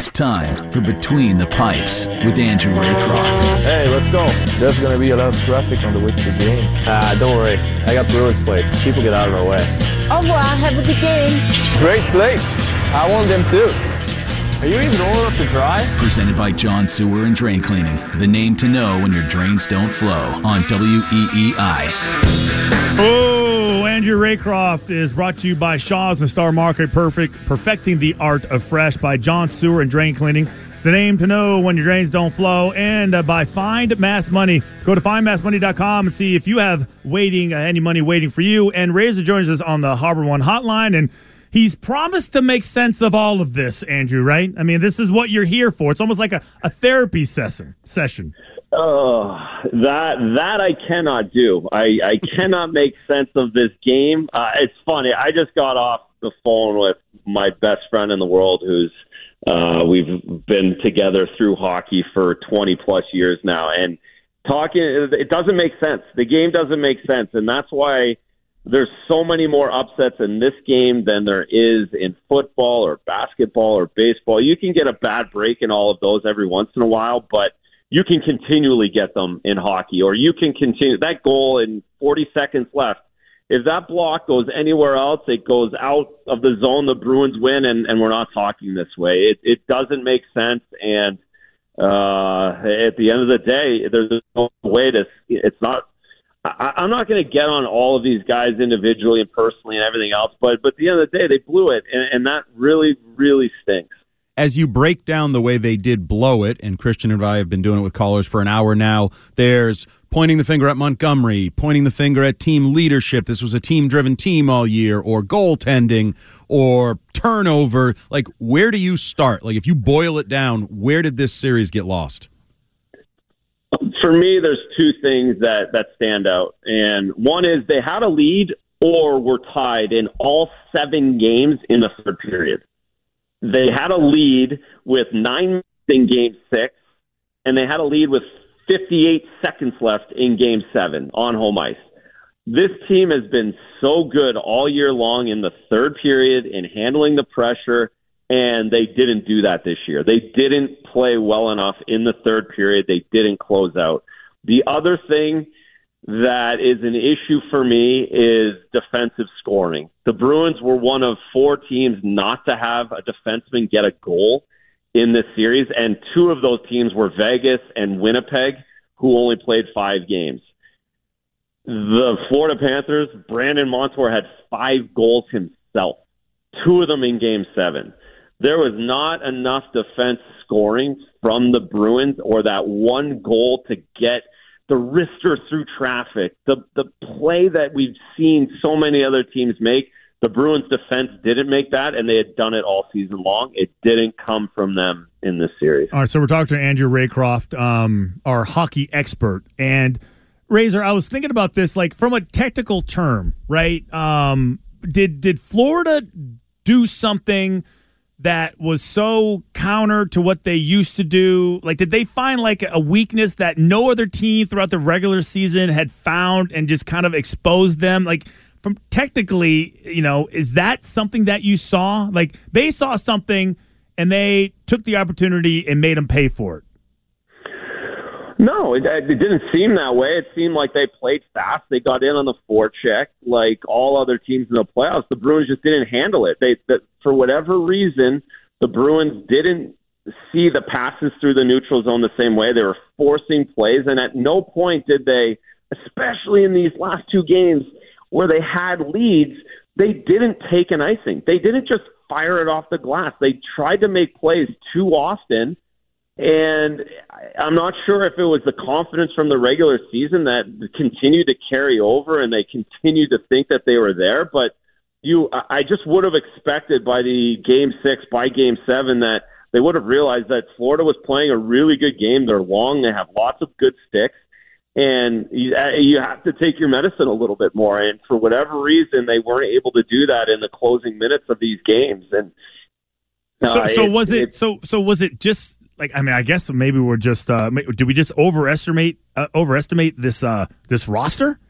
It's time for Between the Pipes with Andrew Raycroft. Hey, let's go. There's going to be a lot of traffic on the way to the game. Ah, don't worry. I got Bruins plates. People get out of our way. Au revoir. Have a good game. Great plates. I want them too. Are you even old enough to drive? Presented by John Sewer and Drain Cleaning. The name to know when your drains don't flow on WEEI. Oh, Andrew Raycroft is brought to you by Shaw's and Star Market Perfect, perfecting the art of fresh by John Sewer and Drain Cleaning. The name to know when your drains don't flow, and uh, by Find Mass Money. Go to findmassmoney.com and see if you have waiting uh, any money waiting for you. And Razor joins us on the Harbor One hotline, and he's promised to make sense of all of this, Andrew. Right? I mean, this is what you're here for. It's almost like a, a therapy session. Session. Oh, that that I cannot do. I, I cannot make sense of this game. Uh, it's funny. I just got off the phone with my best friend in the world, who's uh, we've been together through hockey for 20 plus years now, and talking. It doesn't make sense. The game doesn't make sense, and that's why there's so many more upsets in this game than there is in football or basketball or baseball. You can get a bad break in all of those every once in a while, but you can continually get them in hockey, or you can continue that goal in 40 seconds left. If that block goes anywhere else, it goes out of the zone. The Bruins win, and, and we're not talking this way. It, it doesn't make sense, and uh, at the end of the day, there's no way to. It's not. I, I'm not going to get on all of these guys individually and personally and everything else, but but at the end of the day, they blew it, and, and that really really stinks as you break down the way they did blow it, and Christian and I have been doing it with callers for an hour now, there's pointing the finger at Montgomery, pointing the finger at team leadership. This was a team driven team all year, or goaltending, or turnover. Like, where do you start? Like, if you boil it down, where did this series get lost? For me, there's two things that, that stand out. And one is they had a lead or were tied in all seven games in the third period they had a lead with nine in game six, and they had a lead with 58 seconds left in game seven on home ice. This team has been so good all year long in the third period in handling the pressure, and they didn't do that this year. They didn't play well enough in the third period. They didn't close out. The other thing that is an issue for me is defensive scoring. The Bruins were one of four teams not to have a defenseman get a goal in this series, and two of those teams were Vegas and Winnipeg, who only played five games. The Florida Panthers, Brandon Montour had five goals himself, two of them in game seven. There was not enough defense scoring from the Bruins or that one goal to get – the wrister through traffic, the the play that we've seen so many other teams make. The Bruins defense didn't make that, and they had done it all season long. It didn't come from them in this series. All right, so we're talking to Andrew Raycroft, um, our hockey expert, and Razor. I was thinking about this, like from a technical term, right? Um, did did Florida do something? That was so counter to what they used to do? Like, did they find like a weakness that no other team throughout the regular season had found and just kind of exposed them? Like, from technically, you know, is that something that you saw? Like, they saw something and they took the opportunity and made them pay for it. No, it, it didn't seem that way. It seemed like they played fast. They got in on the forecheck like all other teams in the playoffs. The Bruins just didn't handle it. They, that for whatever reason, the Bruins didn't see the passes through the neutral zone the same way. They were forcing plays, and at no point did they, especially in these last two games where they had leads, they didn't take an icing. They didn't just fire it off the glass. They tried to make plays too often and I'm not sure if it was the confidence from the regular season that continued to carry over and they continued to think that they were there. But you, I just would have expected by the game six, by game seven, that they would have realized that Florida was playing a really good game. They're long, they have lots of good sticks, and you, you have to take your medicine a little bit more. And for whatever reason, they weren't able to do that in the closing minutes of these games. And uh, so, so it, was it, it? So, so was it just like I mean, I guess maybe we're just uh, did we just overestimate uh, overestimate this uh, this roster?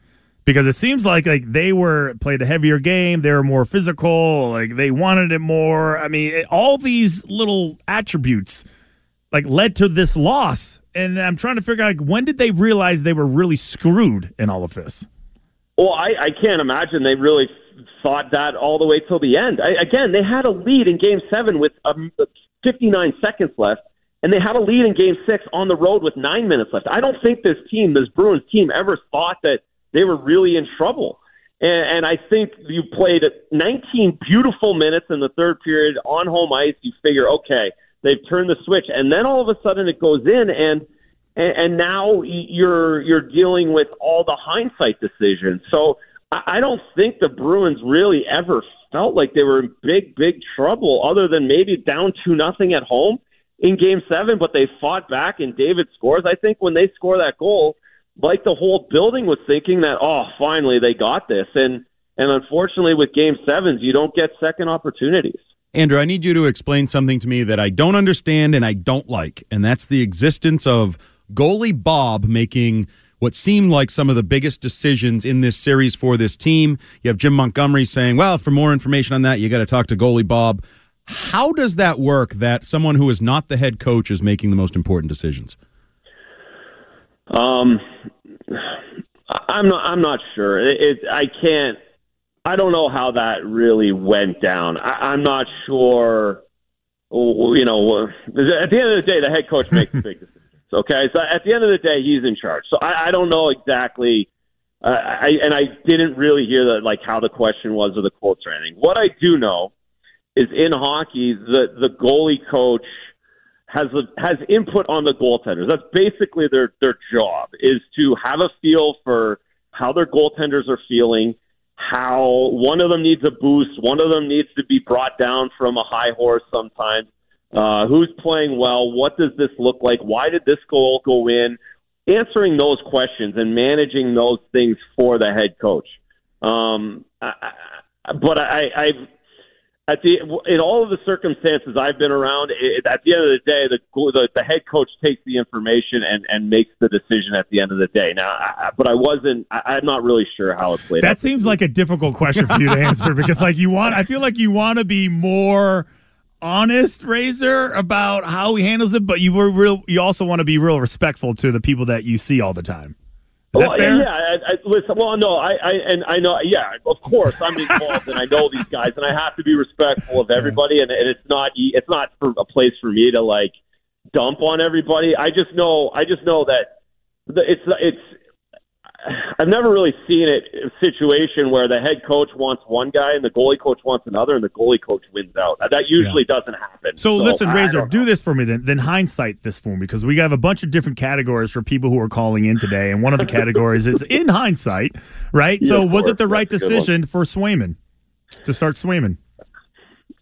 because it seems like like they were played a heavier game, they were more physical, like they wanted it more. I mean, it, all these little attributes like led to this loss, and I'm trying to figure out like when did they realize they were really screwed in all of this? Well, I, I can't imagine they really thought that all the way till the end. I, again, they had a lead in Game Seven with um, 59 seconds left, and they had a lead in Game Six on the road with nine minutes left. I don't think this team, this Bruins team, ever thought that they were really in trouble. And, and I think you played 19 beautiful minutes in the third period on home ice. You figure, okay, they've turned the switch, and then all of a sudden it goes in, and and, now you're you're dealing with all the hindsight decisions. So I, I don't think the Bruins really ever felt like they were in big big trouble, other than maybe down two nothing at home in Game Seven. But they fought back, and David scores. I think when they score that goal like the whole building was thinking that, oh, finally they got this. And and unfortunately, with Game Sevens, you don't get second opportunities. Andrew, I need you to explain something to me that I don't understand and I don't like, and that's the existence of goalie Bob making what seemed like some of the biggest decisions in this series for this team. You have Jim Montgomery saying, well, for more information on that, you got to talk to goalie Bob. How does that work that someone who is not the head coach is making the most important decisions? Um, I'm not. I'm not sure. It, it. I can't. I don't know how that really went down. I, I'm not sure. You know, at the end of the day, the head coach makes big decisions. Okay, so at the end of the day, he's in charge. So I, I don't know exactly. Uh, I and I didn't really hear that like how the question was or the quotes or anything. What I do know is in hockey, the the goalie coach has a, has input on the goaltenders. That's basically their their job is to have a feel for how their goaltenders are feeling, how one of them needs a boost, one of them needs to be brought down from a high horse sometimes. Uh, who's playing well? What does this look like? Why did this goal go in? Answering those questions and managing those things for the head coach. Um, I, I, but I, I've at the in all of the circumstances I've been around, it, at the end of the day, the, the the head coach takes the information and and makes the decision at the end of the day. Now, I, but I wasn't. I, am not really sure how it played. That seems like a difficult question for you to answer because, like, you want. I feel like you want to be more honest, Razor, about how he handles it, but you were real. You also want to be real respectful to the people that you see all the time. Is well, oh, yeah, I, I, listen. Well, no, I, I, and I know, yeah, of course, I'm involved, and I know these guys, and I have to be respectful of everybody, and, and it's not, it's not for a place for me to like dump on everybody. I just know, I just know that it's, it's, I've never really seen it a situation where the head coach wants one guy and the goalie coach wants another, and the goalie coach wins out. That usually yeah. doesn't happen. So, so listen, Razor, do this for me then. Then hindsight this for me because we have a bunch of different categories for people who are calling in today, and one of the categories is in hindsight, right? Yeah, so, was it the right decision for Swayman to start Swayman?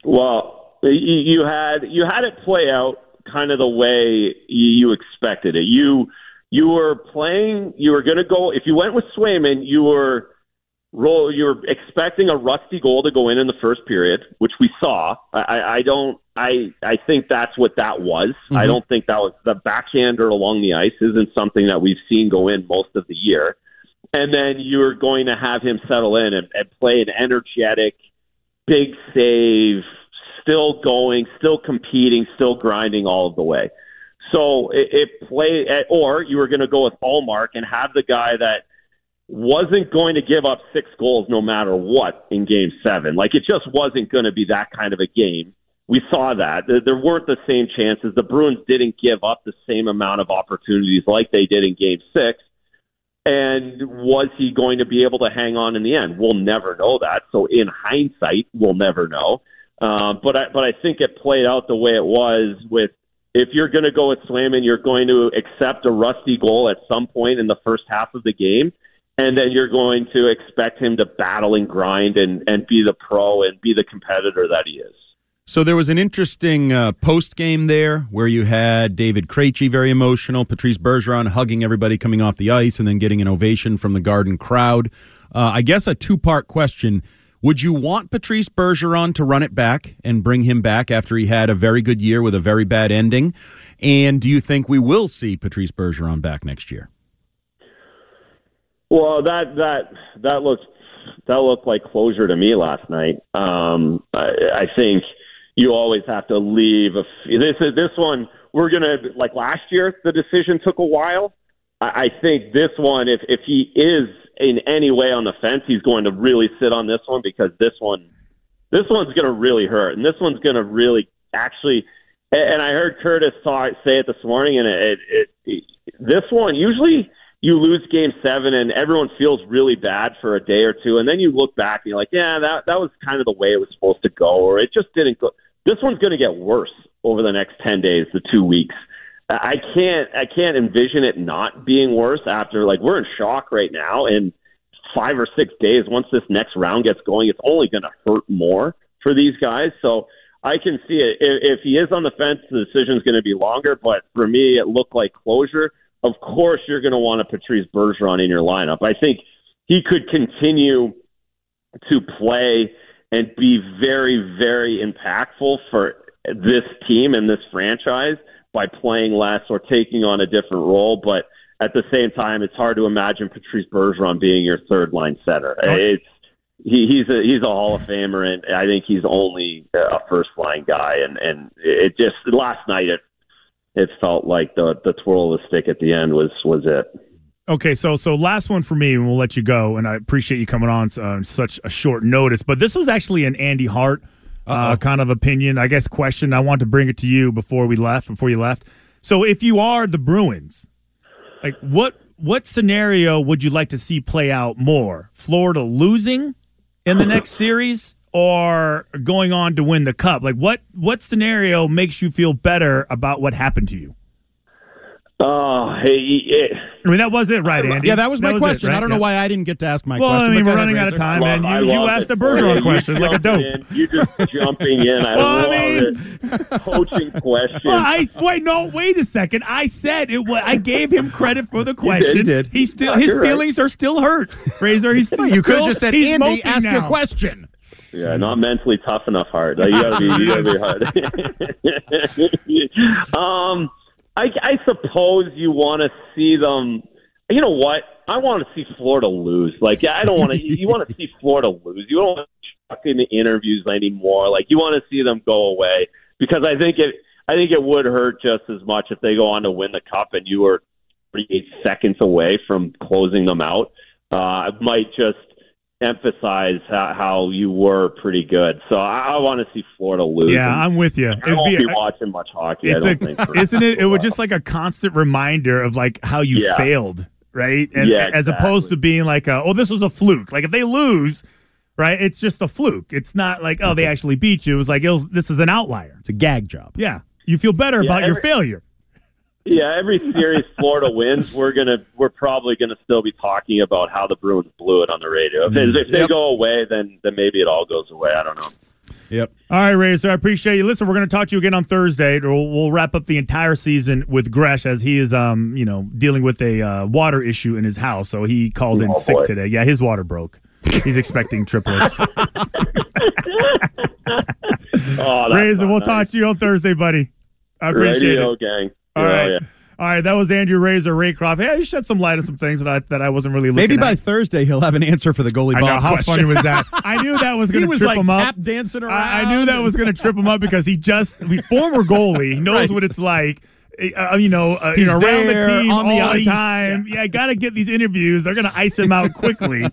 Well, you had you had it play out kind of the way you expected it. You you were playing. You were going to go. If you went with Swayman, you were roll. You were expecting a rusty goal to go in in the first period, which we saw. I, I don't. I I think that's what that was. Mm-hmm. I don't think that was the backhander along the ice. Isn't something that we've seen go in most of the year. And then you're going to have him settle in and, and play an energetic, big save, still going, still competing, still grinding all of the way. So it, it play, or you were going to go with Ullmark and have the guy that wasn't going to give up six goals no matter what in Game Seven. Like it just wasn't going to be that kind of a game. We saw that there weren't the same chances. The Bruins didn't give up the same amount of opportunities like they did in Game Six. And was he going to be able to hang on in the end? We'll never know that. So in hindsight, we'll never know. Uh, but I, but I think it played out the way it was with if you're going to go with Swayman, you're going to accept a rusty goal at some point in the first half of the game, and then you're going to expect him to battle and grind and, and be the pro and be the competitor that he is. So there was an interesting uh, post game there where you had David Krejci very emotional, Patrice Bergeron hugging everybody coming off the ice, and then getting an ovation from the Garden crowd. Uh, I guess a two part question. Would you want Patrice Bergeron to run it back and bring him back after he had a very good year with a very bad ending? And do you think we will see Patrice Bergeron back next year? Well, that that that looked that looked like closure to me last night. Um, I, I think you always have to leave. This this one. We're gonna like last year. The decision took a while. I, think this one, if if he is in any way on the fence, he's going to really sit on this one because this one, this one's going to really hurt, and this one's going to really actually. And I heard Curtis talk, say it this morning, and it, it, it this one usually you lose game seven and everyone feels really bad for a day or two and then you look back and you're like yeah that that was kind of the way it was supposed to go or it just didn't go this one's going to get worse over the next 10 days the two weeks i can't i can't envision it not being worse after like we're in shock right now and five or six days once this next round gets going it's only going to hurt more for these guys so I can see it. If, if he is on the fence, the decision is going to be longer. But for me, it looked like closure of course you're going to want a Patrice Bergeron in your lineup. I think he could continue to play and be very, very impactful for this team and this franchise by playing less or taking on a different role. But at the same time, it's hard to imagine Patrice Bergeron being your third line center. It's he, he's a he's a Hall of Famer, and I think he's only a first line guy. And and it just last night it it felt like the the twirl of the stick at the end was was it. Okay, so so last one for me, and we'll let you go. And I appreciate you coming on uh, such a short notice. But this was actually an Andy Hart uh, kind of opinion, I guess. Question. I want to bring it to you before we left. Before you left. So if you are the Bruins, like what what scenario would you like to see play out more? Florida losing in the next series, or going on to win the cup? Like what what scenario makes you feel better about what happened to you? Oh, hey, it, I mean that was it, right, Andy? Yeah, that was my it, question. right? I don't know Yeah. why I didn't get to ask my Well, question. I mean, we're running out of time, Love- and you, you asked it. the Bergeron You question like a dope. jumped in. You just jumping in. I Well, I love mean- it. Coaching question. Well, I wait. No, wait a second. I said it. Was, I gave him credit for the question. You did. He still Yeah, his you're right. feelings are still hurt. Razor. He's still. You could have just said, he's Andy, moping ask your now. question. Yeah, not mentally tough enough hard. Like, you gotta be, you gotta be hard. um, I, I suppose you want to see them. You know what? I want to see Florida lose. Like, I don't want to. you want to see Florida lose. You don't want to chuck in the interviews anymore. Like, you want to see them go away because I think it. I think it would hurt just as much if they go on to win the cup and you were 38 seconds away from closing them out. Uh, it might just emphasize how, how you were pretty good. So I, I want to see Florida lose. Yeah, I'm with you. I It'd won't be- be, watching much hockey. I it's don't a, think. for- isn't it? It for a would just like a constant reminder of like how you Yeah. failed, right? And Yeah, as opposed to being like, a, oh, this was a fluke. Like if they lose, right? It's just a fluke. It's not like oh they actually beat you. It was like it was, this is an outlier. It's a gag job. Yeah, you feel better Yeah, about your failure. Yeah, every series Florida wins, we're gonna we're probably gonna still be talking about how the Bruins blew it on the radio. If, if they Yep. go away, then then maybe it all goes away. I don't know. Yep. All right, Razor, I appreciate you. Listen, we're going to talk to you again on Thursday. We'll, we'll wrap up the entire season with Gresh as he is, um, you know, dealing with a uh, water issue in his house. So he called in Oh, sick boy. today. Yeah, his water broke. He's expecting triplets. Oh, Razor, we'll nice. talk to you on Thursday, buddy. I appreciate Radio it. gang. All Yeah, right. yeah. All right, that was Andrew Razor Raycroft. Hey, he shed some light on some things that I that I wasn't really looking Maybe by at. Thursday he'll have an answer for the goalie I ball know how question. funny was that. I knew that was going to was trip like him up. tap dancing around. I, I knew that was going to trip him up because he just I mean, former goalie he knows Right. what it's like. Uh, you know, uh, you He's know, around the team all the the time. Yeah, I got to get these interviews. They're going to ice him out quickly.